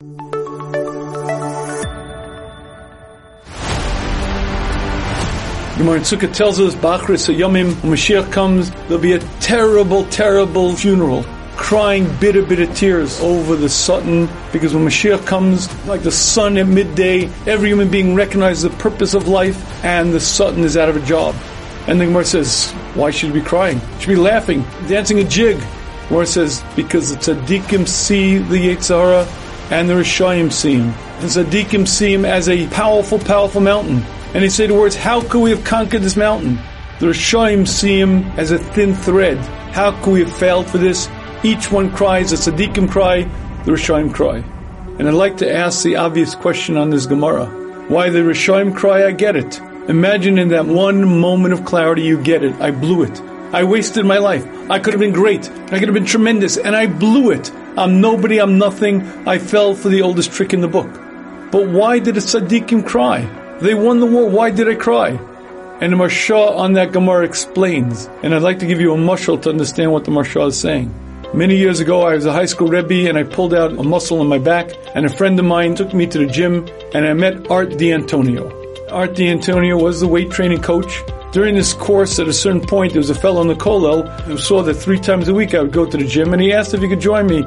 Gemara in Sukkah tells us, Bachris Yomim, when Mashiach comes, there'll be a terrible, terrible funeral. Crying bitter, bitter tears over the Satan, because when Mashiach comes, like the sun at midday, every human being recognizes the purpose of life, and the Satan is out of a job. And the Gemara says, why should we be crying? Should be laughing, dancing a jig. Gemara says, because the tzaddikim see the Yetzer Hara, and the Reshaim see him. The tzaddikim see him as a powerful, powerful mountain. And they say the words, how could we have conquered this mountain? The Reshoim see him as a thin thread. How could we have failed for this? Each one cries, the Tzaddikim cry, the Reshoim cry. And I'd like to ask the obvious question on this Gemara. Why the Reshoim cry, I get it. Imagine in that one moment of clarity you get it. I blew it. I wasted my life. I could have been great. I could have been tremendous. And I blew it. I'm nobody. I'm nothing. I fell for the oldest trick in the book. But why did the tzaddikim cry? They won the war. Why did I cry? And the Maharsha on that Gemara explains, and I'd like to give you a mushal to understand what the Maharsha is saying. Many years ago, I was a high school Rebbe and I pulled out a muscle in my back, and a friend of mine took me to the gym, and I met Art D'Antonio. Art D'Antonio was the weight training coach. During this course, at a certain point, there was a fellow in the kollel who saw that three times a week I would go to the gym, and he asked if he could join me.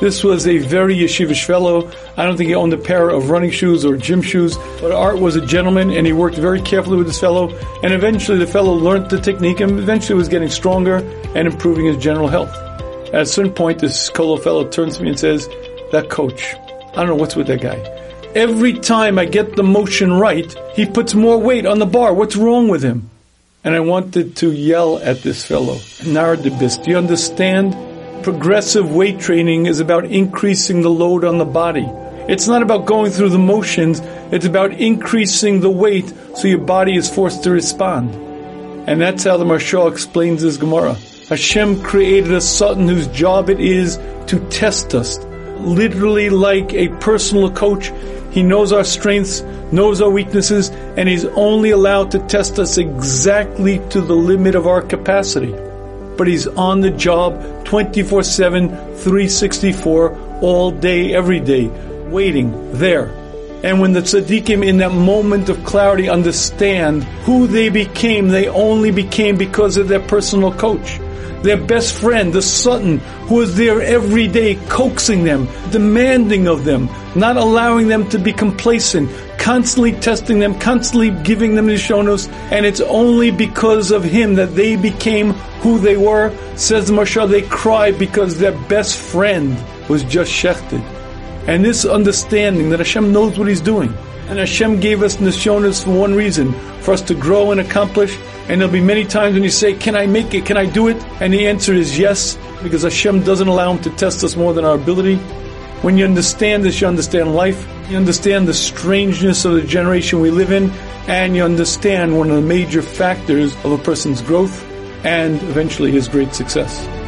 This was a very yeshivish fellow. I don't think he owned a pair of running shoes or gym shoes, but Art was a gentleman and he worked very carefully with this fellow. And eventually the fellow learned the technique and eventually was getting stronger and improving his general health. At a certain point, this kollel fellow turns to me and says, that coach, I don't know what's with that guy. Every time I get the motion right, he puts more weight on the bar. What's wrong with him? And I wanted to yell at this fellow. Naradibis, do you understand? progressive weight training is about increasing the load on the body. It's not about going through the motions, it's about increasing the weight so your body is forced to respond. And that's how the Maharsha explains this Gemara. Hashem created a Satan whose job it is to test us. Literally like a personal coach, he knows our strengths, knows our weaknesses, and he's only allowed to test us exactly to the limit of our capacity but he's on the job 24 7, 364, all day, every day, waiting there. And when the tzaddikim in that moment of clarity understand who they became, they only became because of their personal coach. Their best friend, the Satan, who was there every day coaxing them, demanding of them, not allowing them to be complacent, constantly testing them, constantly giving them the shonos, and it's only because of him that they became who they were. Says the Maharsha, they cried because their best friend was just shechted. And this understanding that Hashem knows what He's doing, and Hashem gave us nisyonos for one reason, for us to grow and accomplish. And there'll be many times when you say, can I make it? Can I do it? And the answer is yes, because Hashem doesn't allow Him to test us more than our ability. When you understand this, you understand life, you understand the strangeness of the generation we live in, and you understand one of the major factors of a person's growth and eventually his great success.